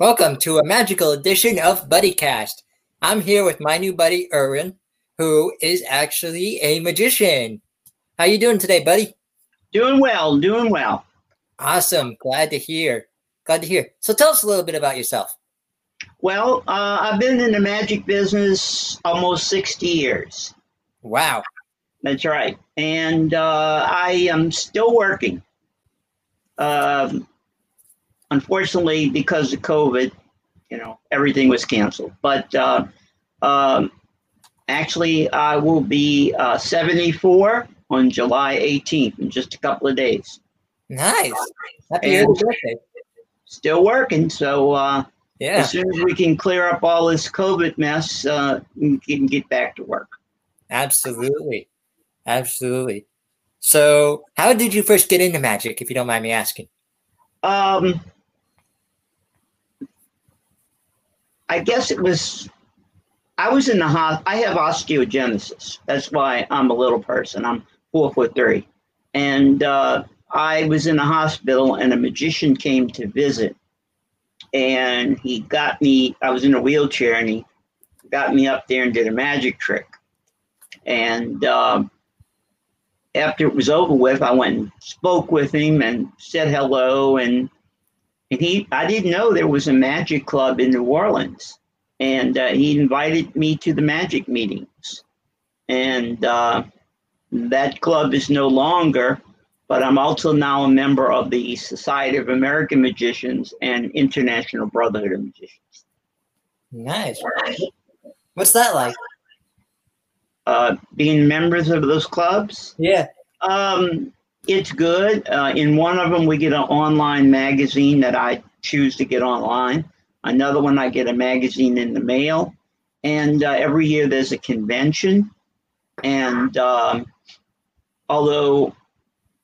Welcome to a magical edition of BuddyCast. I'm here with my new buddy Erwin, who is actually a magician. How you doing today, buddy? Doing well, doing well. Awesome. Glad to hear. Glad to hear. So tell us a little bit about yourself. Well, uh, I've been in the magic business almost 60 years. Wow. That's right. And uh, I am still working. Um, unfortunately, because of COVID, you know, everything was canceled. But uh, um, actually, I will be uh, 74 on July 18th in just a couple of days. Nice. Happy early birthday. Still working. So uh, Yeah. as soon as we can clear up all this COVID mess, uh, we can get back to work. Absolutely. Absolutely. So, how did you first get into magic, if you don't mind me asking? Um, I guess it was. I was in the hos. I have osteogenesis. That's why I'm a little person. I'm four foot three, and uh, I was in the hospital, and a magician came to visit, and he got me. I was in a wheelchair, and he got me up there and did a magic trick, and. Um, after it was over with, I went and spoke with him and said hello. And, and he, I didn't know there was a magic club in New Orleans. And uh, he invited me to the magic meetings. And uh, that club is no longer, but I'm also now a member of the Society of American Magicians and International Brotherhood of Magicians. Nice. What's that like? Uh, being members of those clubs, Yeah. Um, it's good. Uh, in one of them, we get an online magazine that I choose to get online. Another one, I get a magazine in the mail. And uh, every year there's a convention. And um, although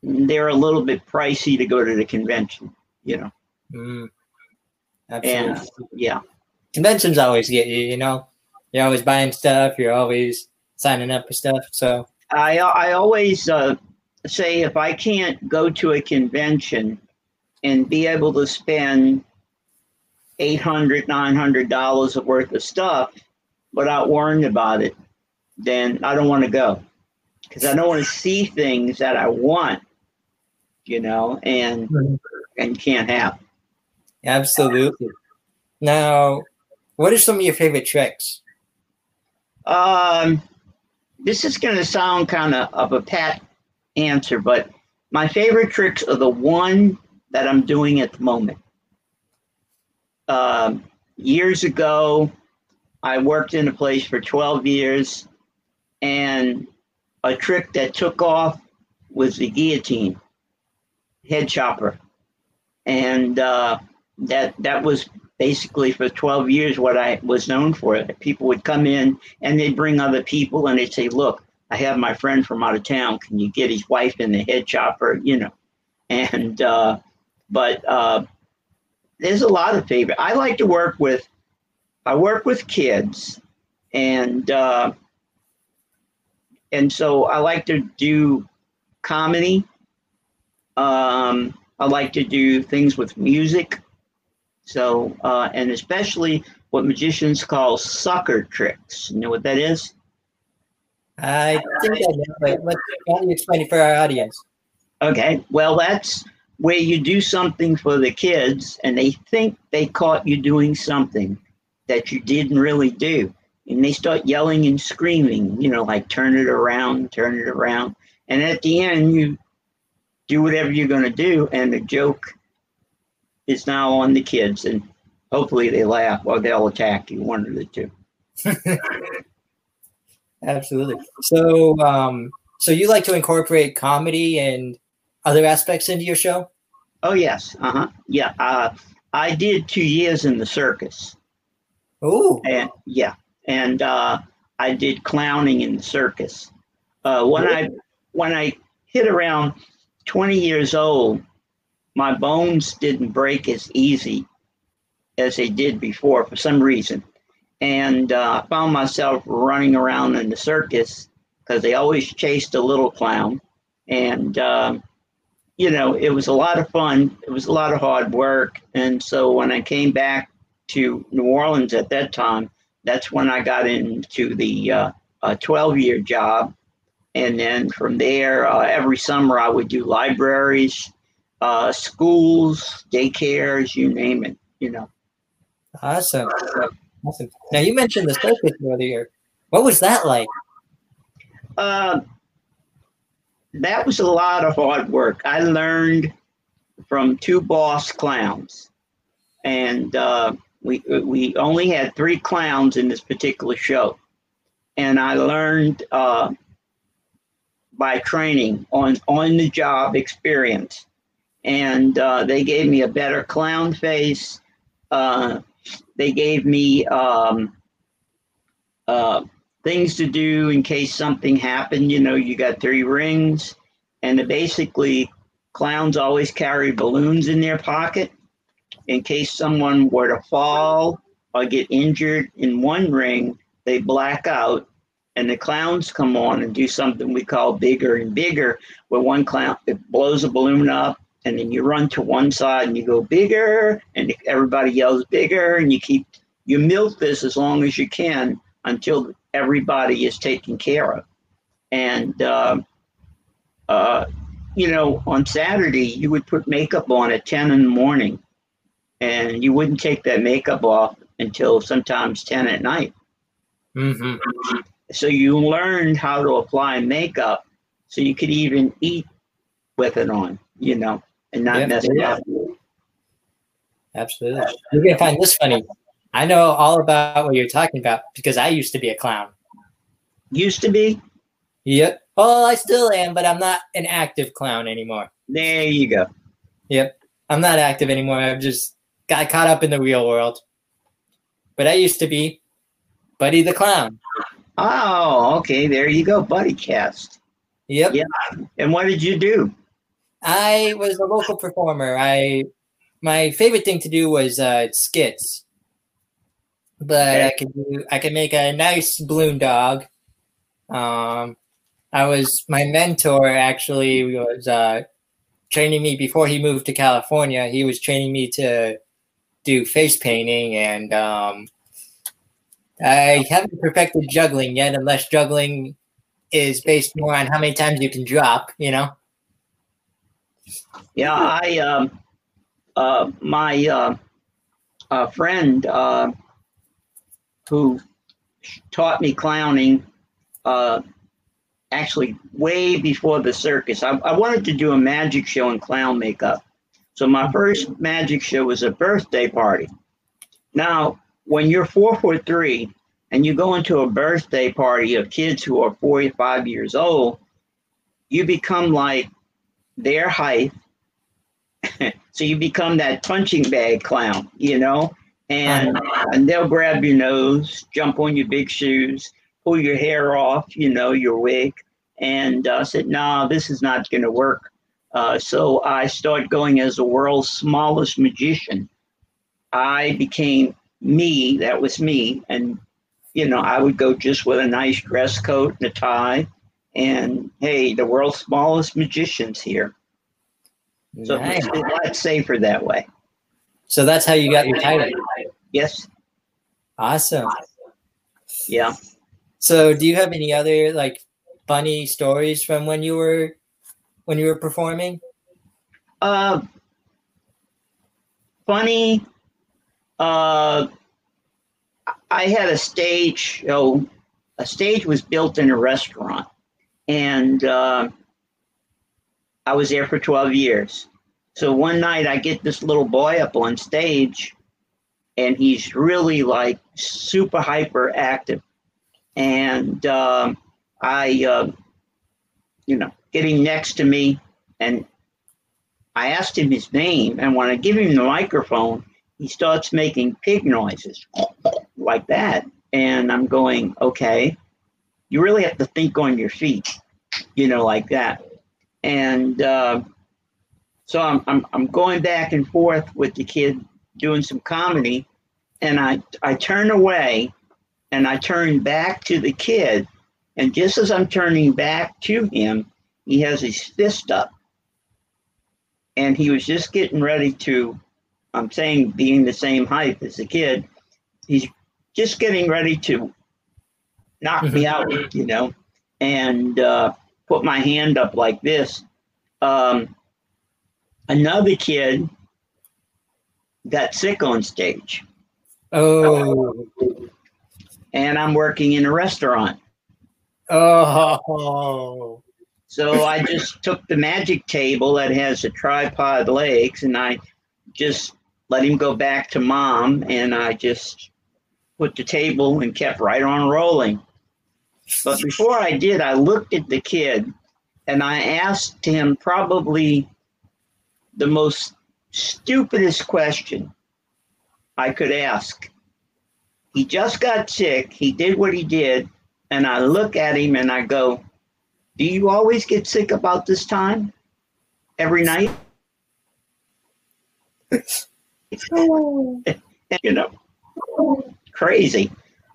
they're a little bit pricey to go to the convention, you know. Mm. Absolutely. And yeah, Conventions always get you, you know? You're always buying stuff, you're always signing up for stuff. So, I I always uh, say if I can't go to a convention and be able to spend eight hundred, nine hundred dollars worth of stuff without worrying about it, then I don't want to go because I don't want to see things that I want, you know, and and can't have. absolutely. Now, what are some of your favorite tricks? Um, this is going to sound kind of of a pat answer, but my favorite tricks are the one that I'm doing at the moment. Um, years ago, I worked in a place for 12 years, and a trick that took off was the guillotine, head chopper, and uh, that that was basically for 12 years what I was known for. People would come in and they'd bring other people and they'd say, Look, I have my friend from out of town. Can you get his wife in the head chopper? You know. And uh, but uh, there's a lot of favorite. I like to work with I work with kids and uh, and so I like to do comedy. Um, I like to do things with music. So, uh, and especially what magicians call sucker tricks. You know what that is? I think I know, but let's, why don't you explain it for our audience? Okay, well, that's where you do something for the kids and they think they caught you doing something that you didn't really do. And they start yelling and screaming, you know, like turn it around, turn it around. And at the end, you do whatever you're going to do, and the joke is now on the kids. And hopefully they laugh or they'll attack you, one of the two. Absolutely. So, um, so you like to incorporate comedy and other aspects into your show? Oh, yes. Uh huh. Yeah. Uh, I did two years in the circus. Oh. and yeah and uh, i did clowning in the circus uh, when i when i hit around 20 years old my bones didn't break as easy as they did before for some reason and uh, i found myself running around in the circus because they always chased a little clown and um, you know it was a lot of fun it was a lot of hard work and so when i came back to New Orleans at that time, that's when I got into the uh, 12 year job. And then from there, uh, every summer I would do libraries, uh, schools, daycares, you name it, you know. Awesome. Awesome. Now, you mentioned the circus earlier. What was that like? Uh, that was a lot of hard work. I learned from two boss clowns, and uh, we we only had three clowns in this particular show, and I learned uh, by training on on the job experience, and uh, they gave me a better clown face. Uh, they gave me um, uh, things to do in case something happened. You know, you got three rings, and basically, clowns always carry balloons in their pocket in case someone were to fall or get injured in one ring. They black out, and the clowns come on and do something we call bigger and bigger, where one clown it blows a balloon up. And then you run to one side and you go bigger, and everybody yells bigger, and you keep you milk this as long as you can until everybody is taken care of. And, uh, uh, you know, on Saturday, you would put makeup on at 10 in the morning, and you wouldn't take that makeup off until sometimes 10 at night. Mm-hmm. So you learned how to apply makeup so you could even eat with it on, you know, and not mess it up. Absolutely. You're going to find this funny. I know all about what you're talking about because I used to be a clown. Used to be? Yep. Well, I still am, but I'm not an active clown anymore. There you go. Yep. I'm not active anymore. I've just got caught up in the real world. But I used to be Buddy the Clown. Oh, okay. There you go. Buddy Cast. Yep. Yeah. And what did you do? I was a local performer. I my favorite thing to do was uh, skits but I can do I can make a nice balloon dog. Um, I was my mentor actually was uh, training me before he moved to California. He was training me to do face painting, and um, I haven't perfected juggling yet, unless juggling is based more on how many times you can drop. You know. Yeah, I um, uh, my uh, uh, friend. Uh, who taught me clowning uh, actually way before the circus. I, I, wanted to do a magic show in clown makeup. So my first magic show was a birthday party. Now, when you're four foot three and you go into a birthday party of kids who are 45 years old, you become like their height. so you become that punching bag clown, you know? and and they'll grab your nose, jump on your big shoes, pull your hair off, you know, your wig, and uh, said, "No, nah, this is not going to work." Uh, so I started going as the world's smallest magician. I became me. That was me, and you know, I would go just with a nice dress coat and a tie, and hey, the world's smallest magician's here. So nice. it's a lot safer that way. So that's how you got your title. Yes. Awesome. Yeah. So do you have any other like funny stories from when you were when you were performing? Uh funny uh I had a stage show. A stage was built in a restaurant, and uh, I was there for 12 years. So one night I get this little boy up on stage, and he's really like super hyper active. And um, I, uh, you know, getting next to me, and I asked him his name, and when I give him the microphone, he starts making pig noises like that. And I'm going, okay, you really have to think on your feet, you know, like that. And uh, so I'm, I'm, I'm going back and forth with the kid doing some comedy and I, I turn away and I turn back to the kid. And just as I'm turning back to him, he has his fist up. And he was just getting ready to I'm saying being the same height as the kid, he's just getting ready to knock me out, you know, and uh, put my hand up like this. Um, another kid got sick on stage. Oh. And I'm working in a restaurant. Oh. So I just took the magic table that has the tripod legs and I just let him go back to mom and I just put the table and kept right on rolling. But before I did, I looked at the kid and I asked him probably the most stupidest question I could ask. He just got sick. He did what he did. And I look at him and I go, Do you always get sick about this time? Every night? you know, crazy.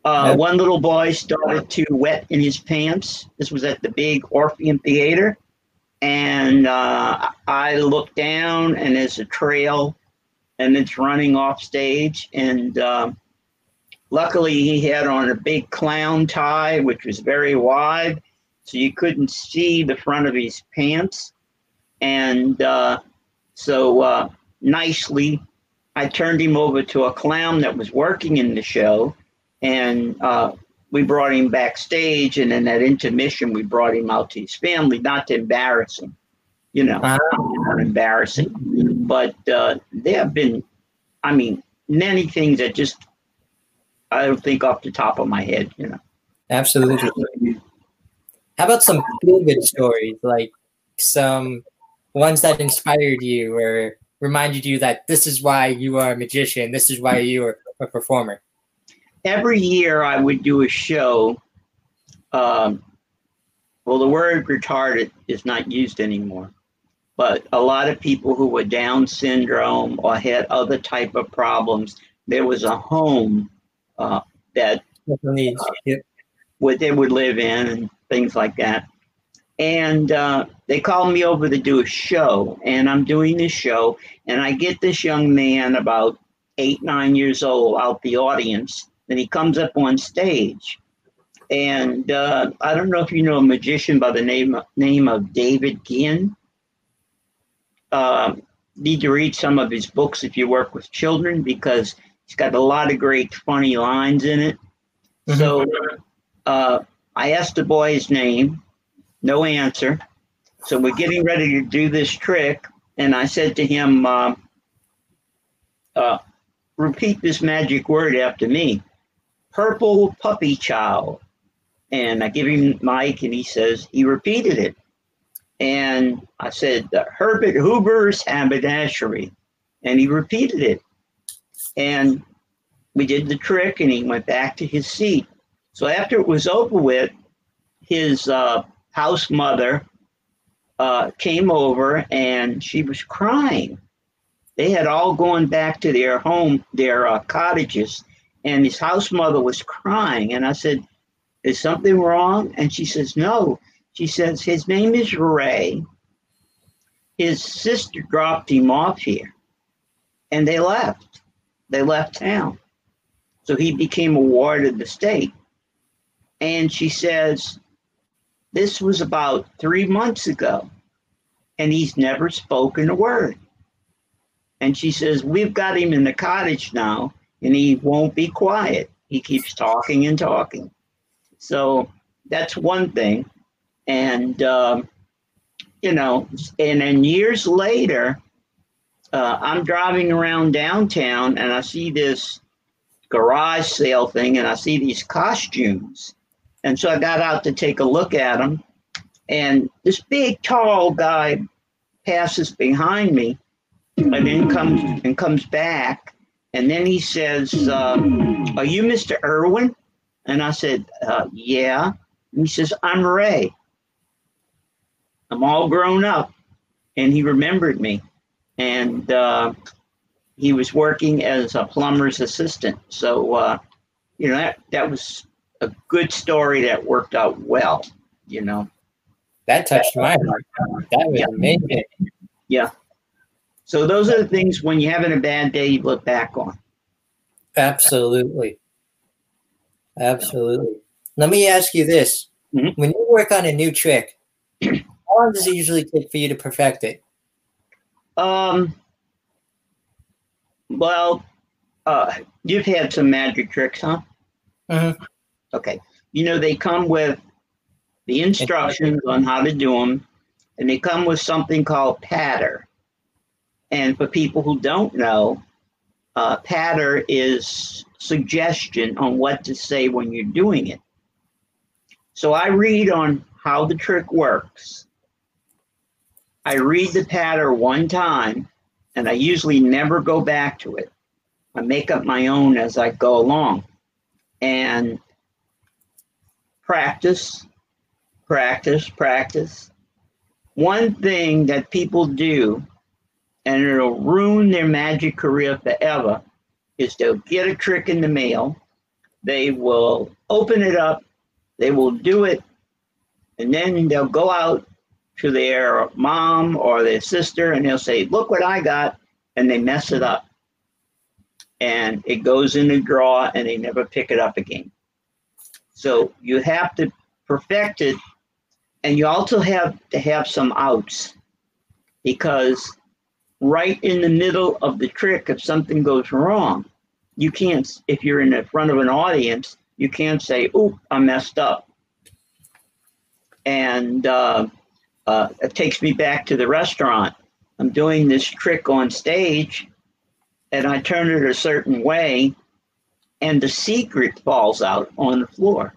Uh, One little boy started to wet in his pants. This was at the big Orpheum Theater. And uh, I looked down, and there's a trail, and it's running off stage. And um, luckily, he had on a big clown tie, which was very wide, so you couldn't see the front of his pants. And uh, so, uh, nicely, I turned him over to a clown that was working in the show, and uh, we brought him backstage. And then at intermission, we brought him out to his family, not to embarrass him, you know, not embarrassing. But uh, there have been, I mean, many things that just I don't think off the top of my head, you know. Absolutely. How about some good stories, like some ones that inspired you or reminded you that this is why you are a magician, this is why you are a performer? Every year I would do a show. Um, well, the word retarded is not used anymore, but a lot of people who were Down syndrome or had other type of problems, there was a home uh, that Definitely. Yep. what they would live in and things like that. And uh, they called me over to do a show, and I'm doing this show, and I get this young man about eight, nine years old out the audience, and he comes up on stage. And uh, I don't know if you know a magician by the name name of David Ginn. Uh, need to read some of his books if you work with children because he's got a lot of great funny lines in it. So uh, I asked the boy his name, no answer. So we're getting ready to do this trick, and I said to him, uh, uh, "Repeat this magic word after me: purple puppy child." And I give him Mike, and he says he repeated it. And I said, "Herbert Hoover's haberdashery," and he repeated it. And we did the trick, and he went back to his seat. So after it was over with, his uh, house mother uh, came over and she was crying. They had all gone back to their home, their uh, cottages, and his house mother was crying. And I said, Is something wrong? And she says, No. She says, His name is Ray. His sister dropped him off here and they left. They left town. So he became a ward of the state. And she says, This was about three months ago, and he's never spoken a word. And she says, We've got him in the cottage now, and he won't be quiet. He keeps talking and talking. So that's one thing. And, um, you know, and then years later, uh, I'm driving around downtown and I see this garage sale thing and I see these costumes. And so I got out to take a look at them. And this big, tall guy passes behind me and then comes and comes back. And then he says, um, Are you Mr. Irwin? And I said, uh, Yeah. And he says, I'm Ray. I'm all grown up. And he remembered me. And uh, he was working as a plumber's assistant. So, uh, you know, that, that was a good story that worked out well, you know. That touched my heart. That was Yeah. amazing. Yeah. So those are the things when you're having a bad day, you look back on. Absolutely. Absolutely. Let me ask you this. Mhm. When you work on a new trick, how long does it usually take for you to perfect it? Um, well, uh, you've had some magic tricks, huh? Mhm. Okay. You know, they come with the instructions on how to do them, and they come with something called patter. And for people who don't know, uh, patter is suggestion on what to say when you're doing it. So I read on how the trick works. I read the patter one time, and I usually never go back to it. I make up my own as I go along and practice, practice, practice. One thing that people do, and it'll ruin their magic career forever, is they'll get a trick in the mail, they will open it up, they will do it, and then they'll go out to their mom or their sister and they'll say, Look what I got, and they mess it up. And it goes in a drawer and they never pick it up again. So you have to perfect it, and you also have to have some outs because right in the middle of the trick, if something goes wrong, you can't, if you're in the front of an audience, you can't say, oh, I messed up. And uh, uh, it takes me back to the restaurant. I'm doing this trick on stage and I turn it a certain way and the secret falls out on the floor.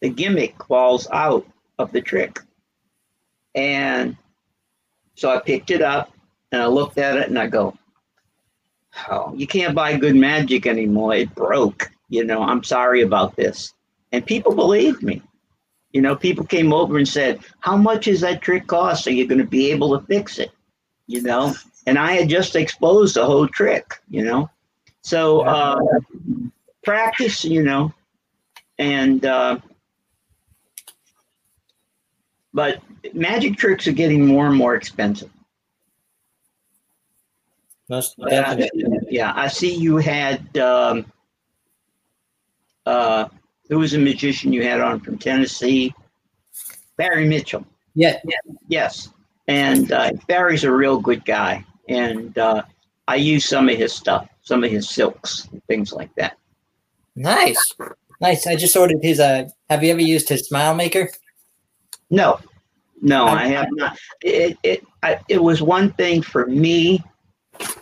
The gimmick falls out of the trick. And so I picked it up and I looked at it and I go, Oh, you can't buy good magic anymore. It broke. You know, I'm sorry about this. And people believed me. You know, people came over and said, How much is that trick cost? Are you going to be able to fix it? You know, and I had just exposed the whole trick, you know. So uh, practice, you know, and uh, but magic tricks are getting more and more expensive. Most Uh, definitely. yeah, I see you had um, uh, who was a magician you had on from Tennessee? Barry Mitchell. Yeah. yeah. Yes, and uh, Barry's a real good guy, and uh, I use some of his stuff, some of his silks, things like that. Nice. Nice. I just ordered his uh have you ever used his smile maker? No, no, I have not. It it I, it was one thing for me,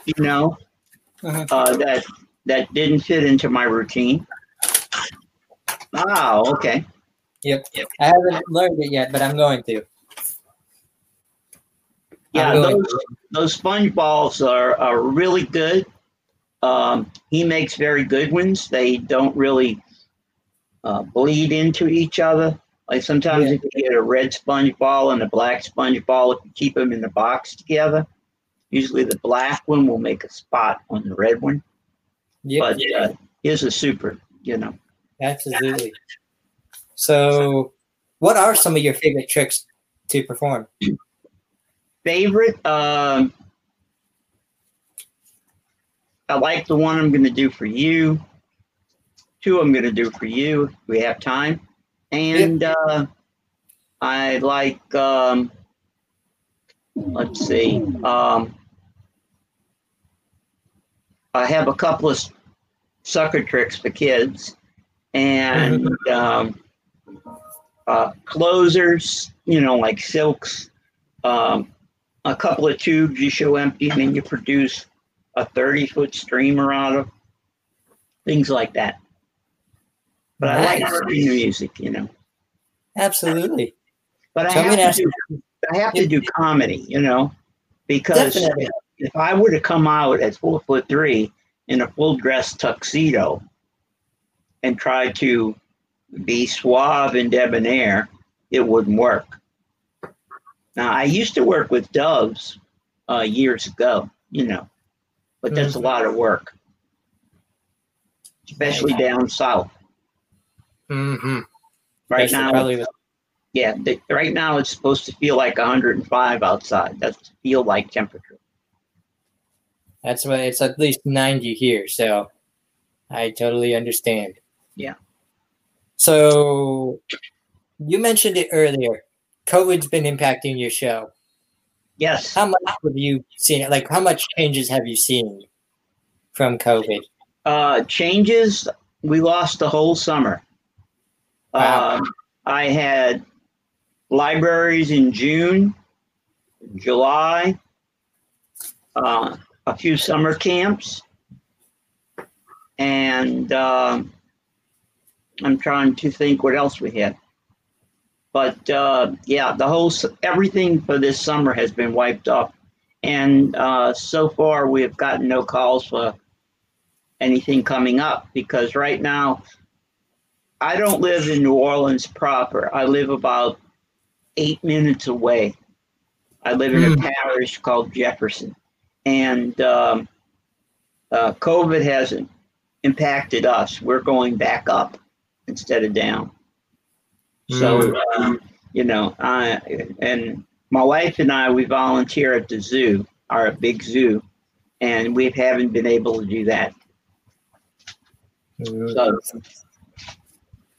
you know, Uh-huh. uh, that that didn't fit into my routine. Oh, okay. Yep. yep. I haven't learned it yet, but I'm going to. Yeah, going those those sponge balls are are really good. Um, he makes very good ones. They don't really uh, bleed into each other. Like sometimes Yeah. if you get a red sponge ball and a black sponge ball, if you keep them in the box together, usually the black one will make a spot on the red one. Yep. But uh, his is super, you know. Absolutely. So, what are some of your favorite tricks to perform? Favorite, um, I like the one I'm going to do for you. Two I'm going to do for you. We have time, and uh, I like. Um, let's see. Um, I have a couple of sucker tricks for kids, and um, uh, closers. You know, like silks. Um, a couple of tubes you show empty, and then you produce a 30 foot streamer out of things like that. But I like Nice. the music, you know. Absolutely. But I So have, gonna do, I have to do comedy, you know, because Definitely. if I were to come out at four foot three in a full dress tuxedo and try to be suave and debonair, it wouldn't work. Now, I used to work with doves uh, years ago, you know, but that's a lot of work, especially down south. Mm-hmm. Right now, probably Yeah, the, right now it's supposed to feel like 105 outside. That's feel like temperature. That's why it's at least 90 here, so I totally understand. Yeah. So you mentioned it earlier. COVID's been impacting your show. Yes. How much have you seen it? Like, how much changes have you seen from COVID? Uh, changes. We lost the whole summer. Wow. Um, I had libraries in June, July, uh, a few summer camps, and um I'm trying to think what else we had. But uh, yeah, the whole everything for this summer has been wiped off, and uh, so far we have gotten no calls for anything coming up because right now I don't live in New Orleans proper. I live about eight minutes away. I live in a parish called Jefferson, and um, uh, COVID hasn't impacted us. We're going back up instead of down. So, um, you know, I and my wife and I, we volunteer at the zoo, our big zoo, and we haven't been able to do that. So,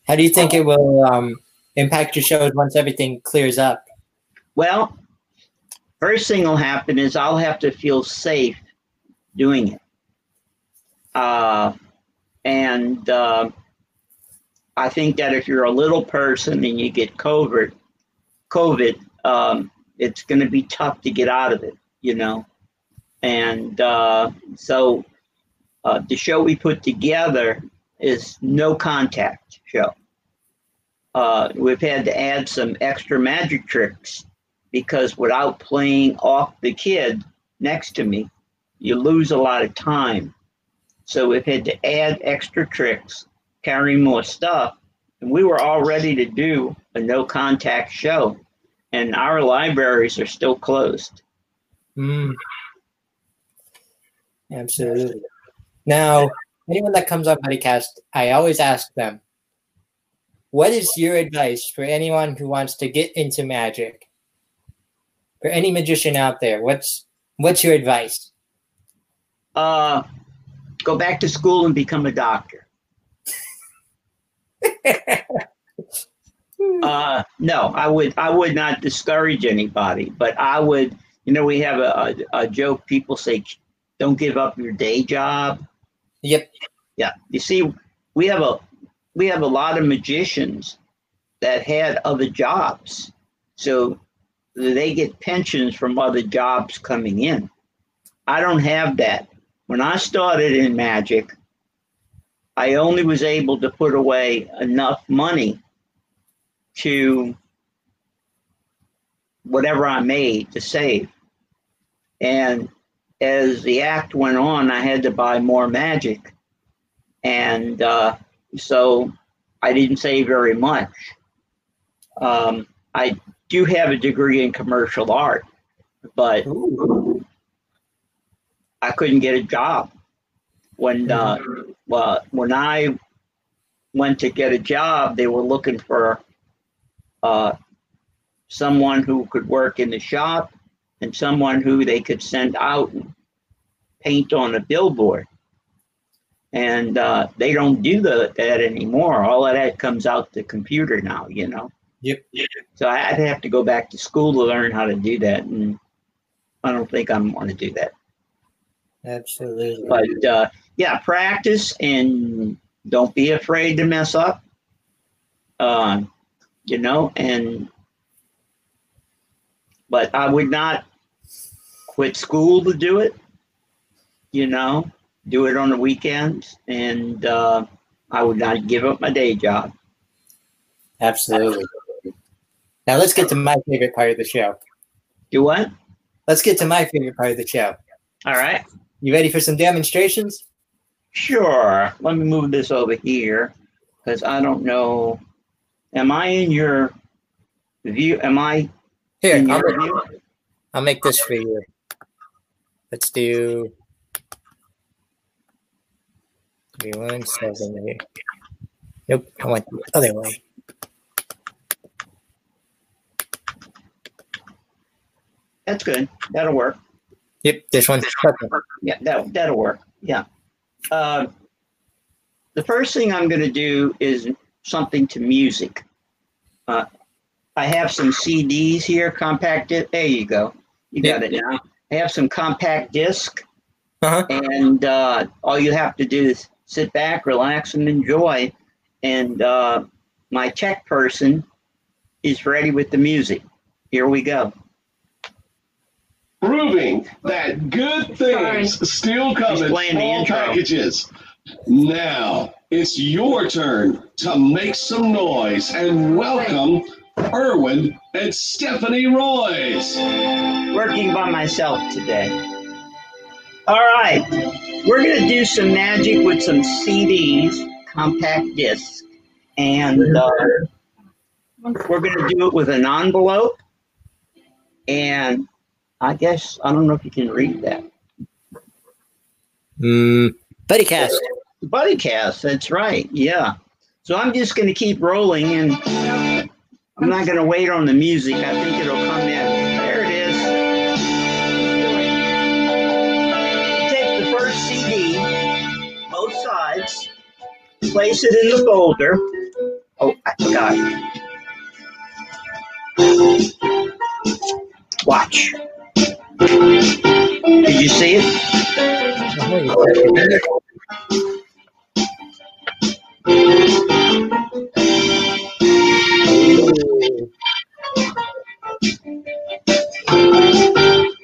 How do you think it will um, impact your shows once everything clears up? well, first thing will happen is I'll have to feel safe doing it. Uh, and uh, I think that if you're a little person and you get COVID, COVID, um, it's going to be tough to get out of it, you know. And uh, so uh, the show we put together is no contact show. Uh, we've had to add some extra magic tricks because without playing off the kid next to me, you lose a lot of time. So we've had to add extra tricks, carry more stuff, and we were all ready to do a no contact show, and our libraries are still closed. Mm. Absolutely. Now, anyone that comes on Buddycast, I always ask them, what is your advice for anyone who wants to get into magic? For any magician out there, what's what's your advice? Uh, go back to school and become a doctor. Uh, no, I would I would not discourage anybody, but I would. You know, we have a, a, a joke. People say, "Don't give up your day job." Yep. Yeah, you see, we have a we have a lot of magicians that had other jobs, so they get pensions from other jobs coming in. I don't have that. When I started in magic, I only was able to put away enough money to whatever I made to save. And as the act went on, I had to buy more magic. And uh, so I didn't say very much. Um, I do have a degree in commercial art, but Ooh. I couldn't get a job. When uh, well, when I went to get a job, they were looking for uh, someone who could work in the shop and someone who they could send out and paint on a billboard. And uh, they don't do the, that anymore. All of that comes out the computer now, you know. Yep. So I'd have to go back to school to learn how to do that, and I don't think I'm going to do that. Absolutely. But uh, yeah, practice and don't be afraid to mess up. Uh, you know, and but I would not quit school to do it. You know, do it on the weekends, and uh, I would not give up my day job. Absolutely. Now let's get to my favorite part of the show. Do what? Let's get to my favorite part of the show. All right. You ready for some demonstrations? Sure. Let me move this over here because I don't know. Am I in your view? Am I Here, I'll make. I'll make this for you. Let's do. Three, one, seven, eight. Nope, I went the other way. That's good. That'll work. Yep, this one's perfect. Yeah, that, that'll work. Yeah. Uh, the first thing I'm going to do is something to music. Uh, I have some CDs here, compact. Di- there you go. You got yep. it now. I have some compact disc, uh-huh. and uh, all you have to do is sit back, relax, and enjoy. And uh, my tech person is ready with the music. Here we go. proving that good things still come He's in playing the intro. packages. Now it's your turn to make some noise and welcome Erwin and Stephanie Royce. working by myself today. All right, we're going to do some magic with some CDs, compact discs, and uh, we're going to do it with an envelope. And I guess, I don't know if you can read that. Mm, buddy cast. Buddy cast, that's right, yeah. So I'm just going to keep rolling and I'm not going to wait on the music. I think it'll come in. Place it in the folder. Oh, I forgot. Watch. Did you see it?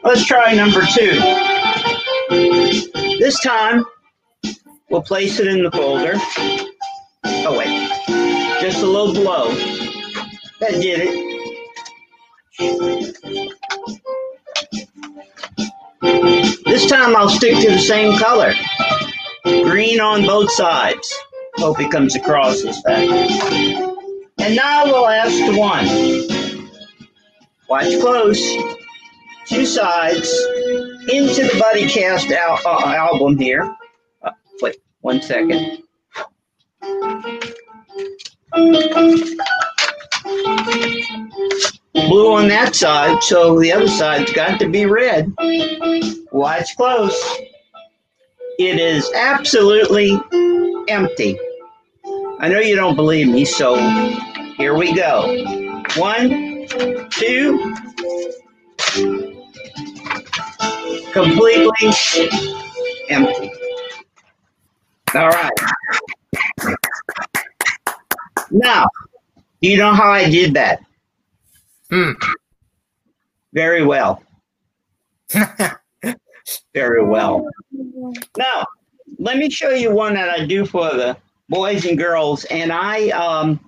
Let's try number two. This time, we'll place it in the folder. Oh, wait. Just a little blow. That did it. This time, I'll stick to the same color. Green on both sides. Hope it comes across as that. And now we'll ask one. Watch close two sides into the Buddy Cast al- uh, album here. One second. Blue on that side, so the other side's got to be red. Watch close. It is absolutely empty. I know you don't believe me, so here we go. One, two, completely empty. All right. Now, do you know how I did that? Hmm. Very well. Very well. Now, let me show you one that I do for the boys and girls, and I um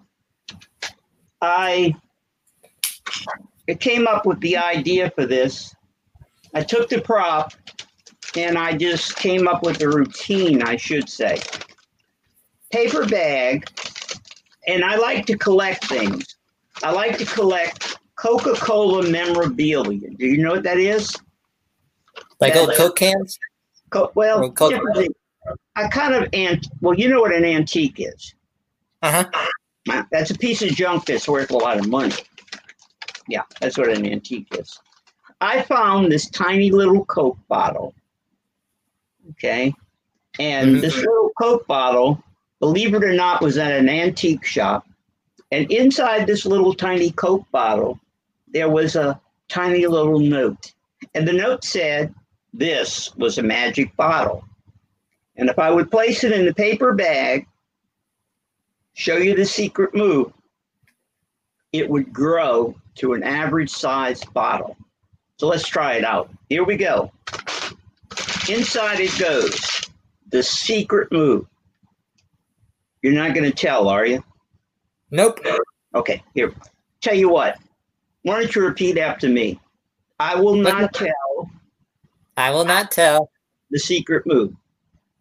I came up with the idea for this. I took the prop and I just came up with a routine, I should say. Paper bag, and I like to collect things. I like to collect Coca Cola memorabilia. Do you know what that is? like old Coke cans? Co- well, I kind of ant. Well, you know what an antique is. Uh huh. That's a piece of junk that's worth a lot of money. Yeah, that's what an antique is. I found this tiny little Coke bottle. Okay. And Mhm. this little Coke bottle, believe it or not, was at an antique shop. And inside this little tiny Coke bottle, there was a tiny little note. And the note said, This was a magic bottle. And if I would place it in the paper bag, show you the secret move, it would grow to an average sized bottle. So let's try it out. Here we go. Inside it goes. The secret move. You're not going to tell, are you? Nope. Okay, here. Tell you what. Why don't you repeat after me? I will not tell I will not tell the secret move.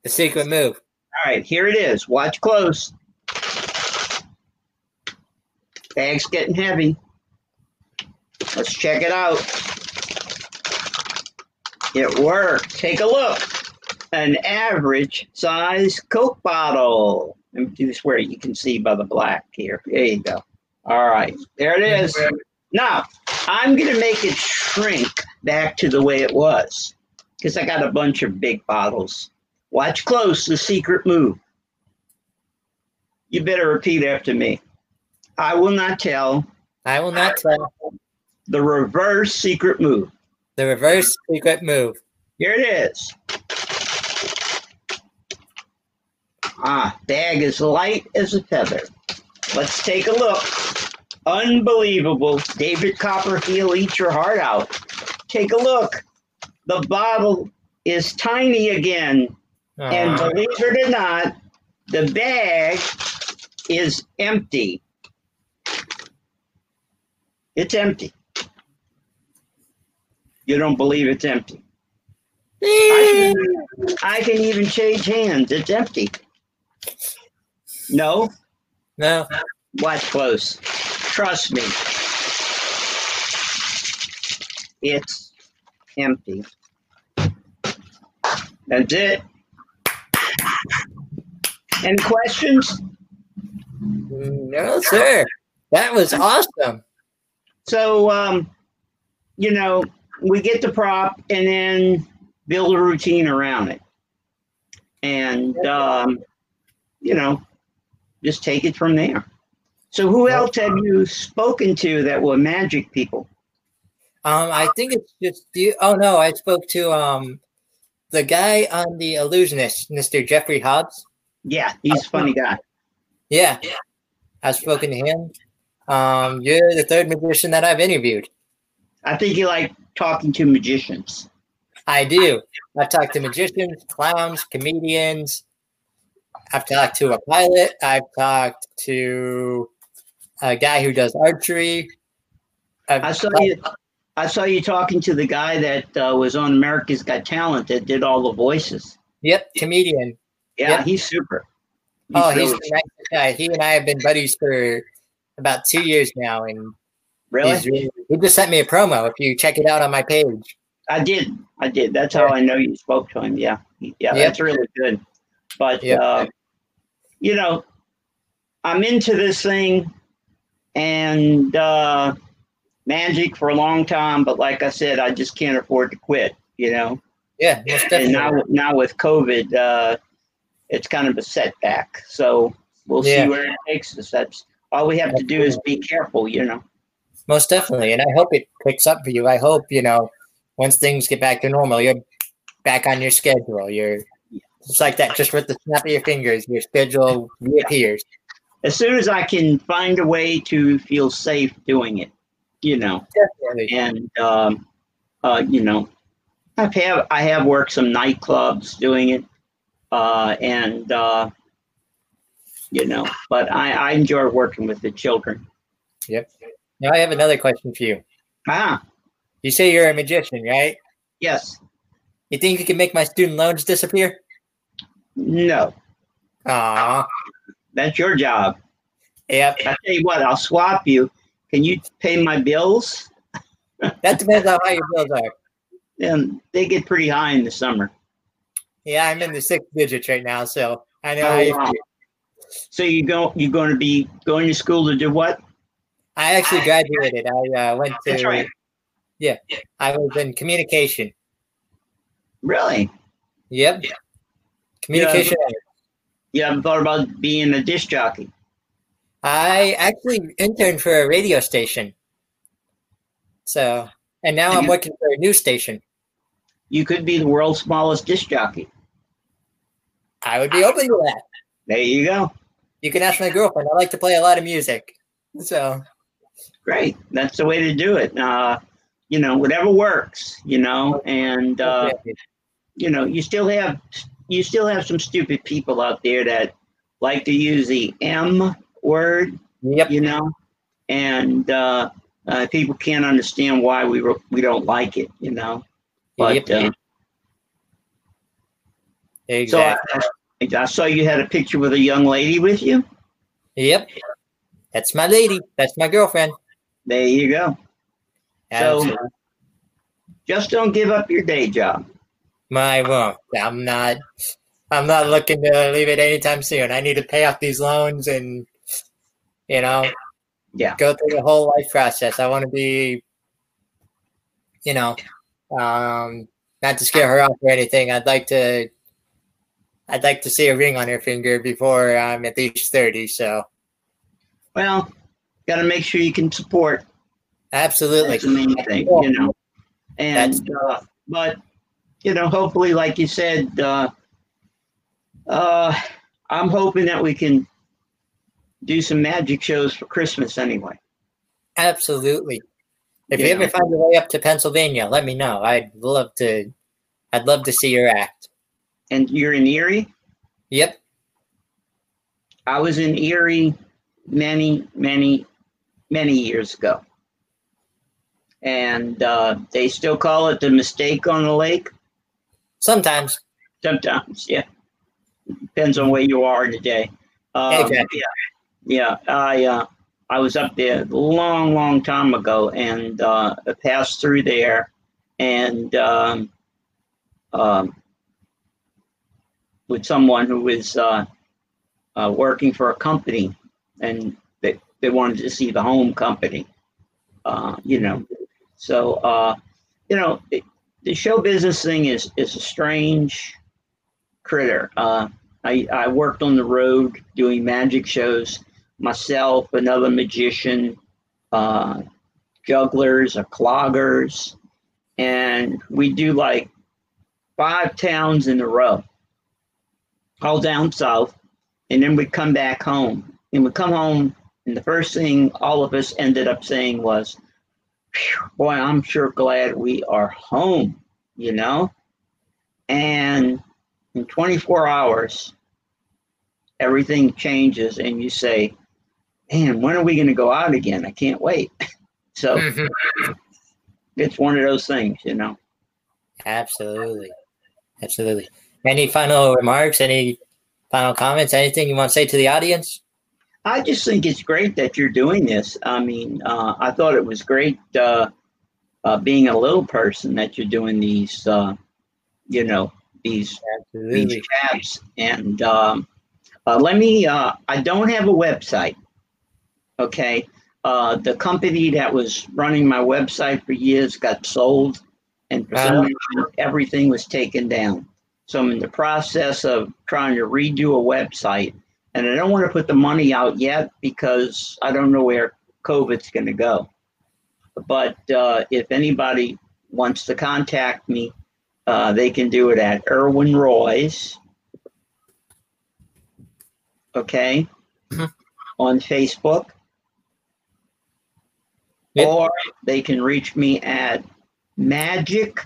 the secret move. All right, here it is. Watch close. Bag's getting heavy. Let's check it out. It worked. Take a look. An average size Coke bottle. Do this where you can see by the black here. There you go. All right, there it is. Now, I'm going to make it shrink back to the way it was because I got a bunch of big bottles. Watch close, the secret move. You better repeat after me. I will not tell I will not tell the reverse secret move. The reverse secret move. Here it is. Ah, bag as light as a feather. Let's take a look. Unbelievable. David Copperfield, eat your heart out. Take a look. The bottle is tiny again. And believe it or not, the bag is empty. It's empty. You don't believe it's empty. I can, I can even change hands. It's empty. No, no. watch close. Trust me. It's empty. That's it. Any questions? No, sir. That was awesome. So, um, you know, we get the prop and then build a routine around it. And, um, you know, just take it from there. So, who else have you spoken to that were magic people? Um, I think it's just you. Oh no, I spoke to um the guy on the Illusionist, Mr. Jeffrey Hobbs. Yeah, he's a funny guy. Yeah, I've spoken to him. Um, you're the third magician that I've interviewed. I think you like talking to magicians. I do. I've talked to magicians, clowns, comedians. I've talked to a pilot. I've talked to a guy who does archery. I've I saw you. I saw you talking to the guy that uh, was on America's Got Talent that did all the voices. Yep, comedian. Yeah, Yeah. he's super. oh, he's really- the nicest guy. He and I have been buddies for about two years now, and really. really, he just sent me a promo. If you check it out on my page, I did. I did. That's how I know you spoke to him. Yeah. Yeah, Yep. that's really good. But Yep. uh, you know, I'm into this thing and uh magic for a long time, but like I said, I just can't afford to quit, you know. yeah, And now now with COVID, uh it's kind of a setback. So we'll Yeah. see where it takes us. That's all we have to do is be careful, you know. Most definitely. And I hope it picks up for you. I hope, you know, once things get back to normal, you're back on your schedule. You're just like that, just with the snap of your fingers, your schedule reappears. As soon as I can find a way to feel safe doing it, you know. Definitely. and um, uh, you know, I've have I have worked some nightclubs doing it, uh, and uh, you know, but I, I enjoy working with the children. Yep. Now I have another question for you. Ah, You say you're a magician, right? yes, You think you can make my student loans disappear? no, Ah. that's your job. Yep. I tell you what, I'll swap you. Can you pay my bills? That depends on how your bills are. And they get pretty high in the summer. Yeah, I'm in the six digits right now, so I know Oh, wow. So you go, you're going to be going to school to do what? I actually graduated. I uh, went to right. I was in communication. Really? Yep. Communication. You haven't thought about being a disc jockey? I actually interned for a radio station. So, and now And I'm you- working for a news station. You could be the world's smallest disc jockey. I would be open to that. There you go. You can ask my girlfriend. I like to play a lot of music. So, Great. That's the way to do it. Uh, you know, whatever works, you know, and uh, you know, you still have you still have some stupid people out there that like to use the M word, yep. you know, and uh, uh, people can't understand why we were, we don't like it, you know. But Yep. uh, so I, Exactly. I saw you had a picture with a young lady with you. yep. That's my lady. That's my girlfriend. There you go. So- Just don't give up your day job. My won't. I'm not. I'm not looking to leave it anytime soon. I need to pay off these loans and, you know, Yeah. go through the whole life process. I want to be you know, um, not to scare her off or anything. I'd like to, I'd like to see a ring on her finger before I'm at least thirty. So, Well, got to make sure you can support. absolutely, That's the main thing, you know. And uh, but you know, hopefully, like you said, uh, uh, I'm hoping that we can do some magic shows for Christmas anyway. absolutely. If you Yeah. ever find your way up to Pennsylvania, let me know. I'd love to. I'd love to see your act. And you're in Erie. Yep. I was in Erie many, many, many years ago. And uh, they still call it the mistake on the lake. Sometimes. Sometimes, yeah. Depends on where you are in the day. Um, Exactly. Yeah, yeah. I uh, I was up there a long, long time ago, and uh, I passed through there, and um, um, with someone who was uh, uh, working for a company, and they wanted to see the home company, uh, you know. So uh, you know, it, the show business thing is is a strange critter. Uh, I, I worked on the road doing magic shows myself, another magician, uh, jugglers, or cloggers, and we do like five towns in a row, all down south, and then we come back home. And we come home, and the first thing all of us ended up saying was, "Boy, I'm sure glad we are home," you know. And in 24 hours, everything changes, and you say, "Man, when are we going to go out again? I can't wait." So it's one of those things, you know. Absolutely. Absolutely. Any final remarks? Any final comments? Anything you want to say to the audience? I just think it's great that you're doing this. I mean, uh, I thought it was great uh, uh, being a little person that you're doing these, uh, you know, these Absolutely. these chats. And um, uh, let me. Uh, I don't have a website. Okay, uh, the company that was running my website for years got sold, and for some Ah. everything was taken down. So I'm in the process of trying to redo a website, and I don't want to put the money out yet because I don't know where COVID's going to go. But uh, if anybody wants to contact me, uh, they can do it at Irwin Roy's. Okay. Mhm. On Facebook. Yep. Or they can reach me at Magic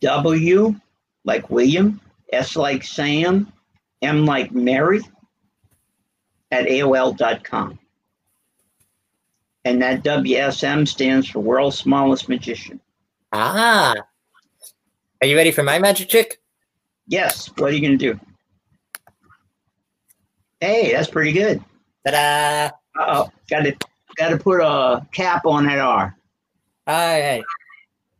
W, like William, S like Sam, M like Mary, at AOL.com. And that WSM stands for World's Smallest Magician. Ah. Are you ready for my magic trick? Yes. What are you going to do? Hey, that's pretty good. Ta-da! Uh oh. Got to got to put a cap on that R. All right.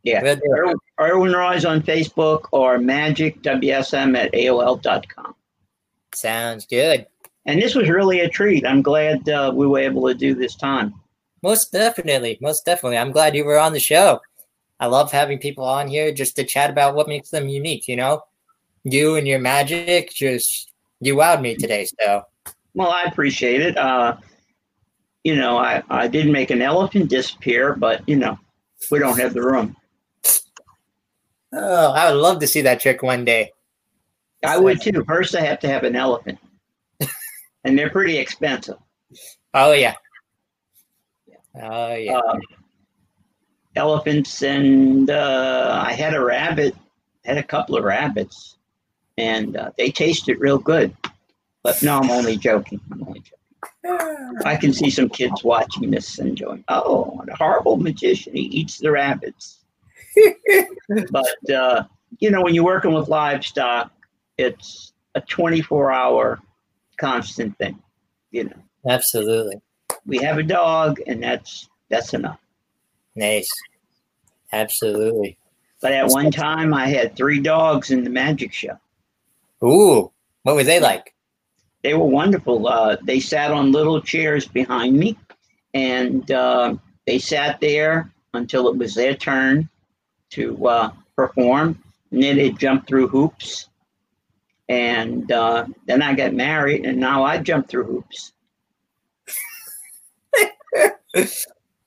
Yeah. We'll do it. Irwin, Irwin Roy's on Facebook or magicwsm at AOL.com. Sounds good. And this was really a treat. I'm glad uh, we were able to do this time. Most definitely. Most definitely. I'm glad you were on the show. I love having people on here just to chat about what makes them unique, you know? You and your magic just you wowed me today, so Well, I appreciate it. Uh, you know, I, I did make an elephant disappear, but, you know, we don't have the room. oh, I would love to see that trick one day. I would too. First, I have to have an elephant, and they're pretty expensive. Oh yeah. Oh yeah. Uh, elephants, and uh, I had a rabbit, had a couple of rabbits, and uh, they tasted real good. But no, I'm only joking. I'm only joking. I can see some kids watching this and going, "Oh, a horrible magician! He eats the rabbits." but uh, you know, when you're working with livestock, it's a 24-hour constant thing. You know, Absolutely. we have a dog, and that's that's enough. Nice. Absolutely. But at one time, I had three dogs in the magic show. Ooh, what were they like? They were wonderful. Uh, they sat on little chairs behind me, and uh, they sat there until it was their turn to uh, perform. And then they jump through hoops. And uh, then I got married, and now I jump through hoops.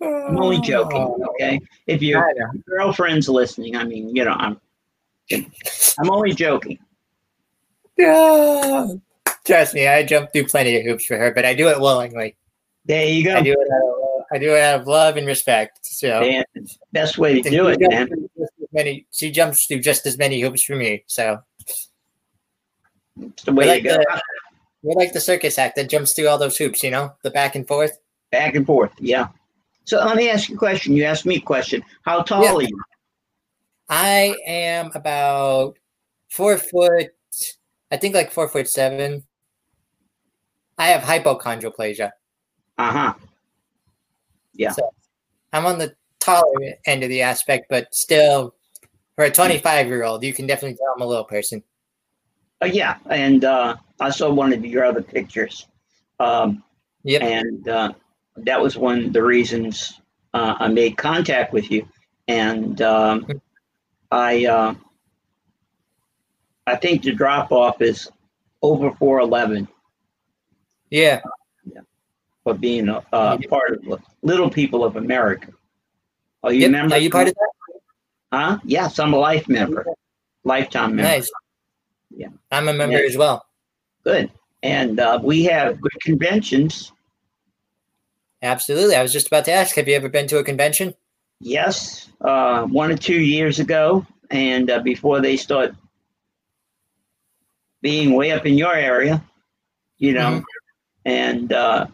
I'm only joking, okay? If your girlfriend's listening, I mean, you know, I'm I'm only joking. Yeah. Trust me, I jump through plenty of hoops for her, but I do it willingly. There you go. I do it out of, I do it out of love and respect. So best way to do it, man. through just as many. She jumps through just as many hoops for me. So It's the way like to go. the- we're like the circus act that jumps through all those hoops. You know, the back and forth. Back and forth. Yeah. So let me ask you a question. You asked me a question. How tall Yeah. are you? I am about four foot. I think like four foot seven. I have hypochondroplasia. Uh huh. Yeah. So I'm on the taller end of the aspect, but still, for a 25 year old, you can definitely tell I'm a little person. Uh, yeah. And uh, I saw one of your other pictures. Um, Yep. and uh, that was one of the reasons uh, I made contact with you. And um, I, uh, I think the drop off is over 411 Yeah. for being a, part of the Little People of America. Are you Yep. member? Are you part of that? Huh? Yes, I'm a life member, lifetime member. Nice. Yeah. I'm a member Yeah. as well. Good. And uh, we have good conventions. Absolutely. I was just about to ask have you ever been to a convention? Yes, uh, one or two years ago, and uh, before they start being way up in your area, you know, and uh,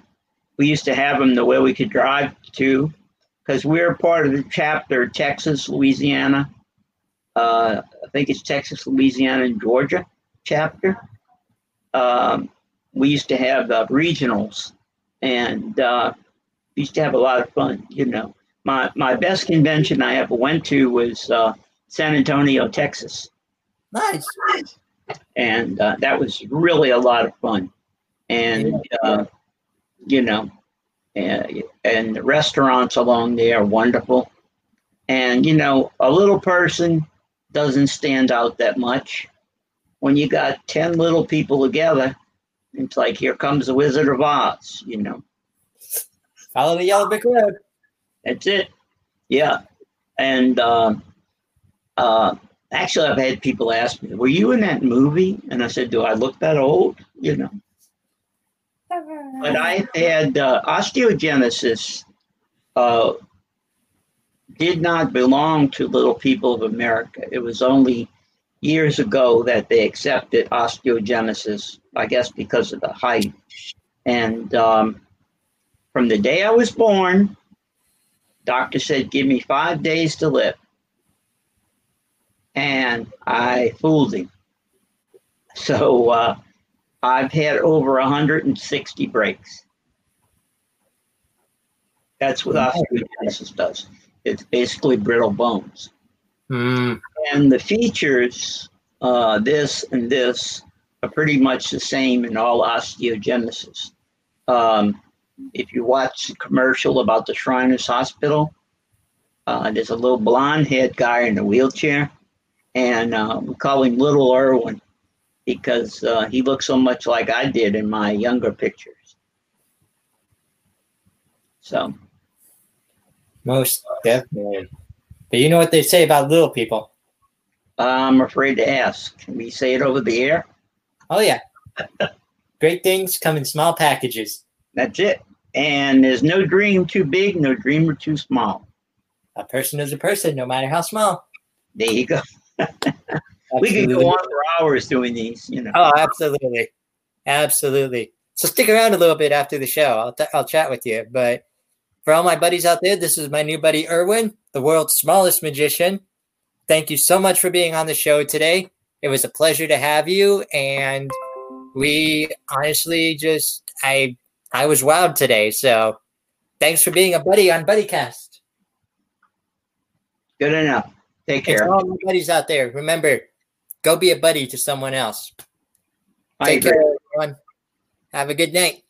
we used to have them the way we could drive to, because we're part of the chapter Texas, Louisiana. Uh, I think it's Texas, Louisiana, and Georgia chapter. Um, we used to have uh, regionals, and uh, we used to have a lot of fun, you know my my best convention I ever went to was uh, San Antonio, Texas, Nice. and uh, that was really a lot of fun. And uh, you know, and, and the restaurants along there are wonderful. And you know, a little person doesn't stand out that much. When you got ten little people together, it's like here comes the Wizard of Oz. You know. Follow the yellow brick road. That's it. Yeah. And um, uh, actually, I've had people ask me, "Were you in that movie?" And I said, "Do I look that old?" You know. But I had uh, osteogenesis. Uh, did not belong to Little People of America. It was only years ago that they accepted osteogenesis. I guess because of the height. And um, from the day I was born, doctor said, "Give me five days to live," and I fooled him. So uh, I've had over 160 breaks. That's what osteogenesis does. It's basically brittle bones. Hmm. And the features, uh, this and this, are pretty much the same in all osteogenesis. Um, if you watch the commercial about the Shriners Hospital, uh, there's a little blonde head guy in a wheelchair, and uh, we call him Little Irwin because uh, he looks so much like I did in my younger pictures. So, Most definitely. But you know what they say about little people. I'm afraid to ask. Can we say it over the air? Oh, yeah. Great things come in small packages. That's it. And there's no dream too big, no dreamer too small. A person is a person, no matter how small. There you go. We could go on for hours doing these, you know. Oh, absolutely, absolutely. So stick around a little bit after the show. I'll t- I'll chat with you. But for all my buddies out there, this is my new buddy Irwin, the world's smallest magician. Thank you so much for being on the show today. It was a pleasure to have you, and we honestly just I I was wowed today. So thanks for being a buddy on BuddyCast. Good enough. Take And care. to all my buddies out there, remember, go be a buddy to someone else. Take care, everyone. Have a good night.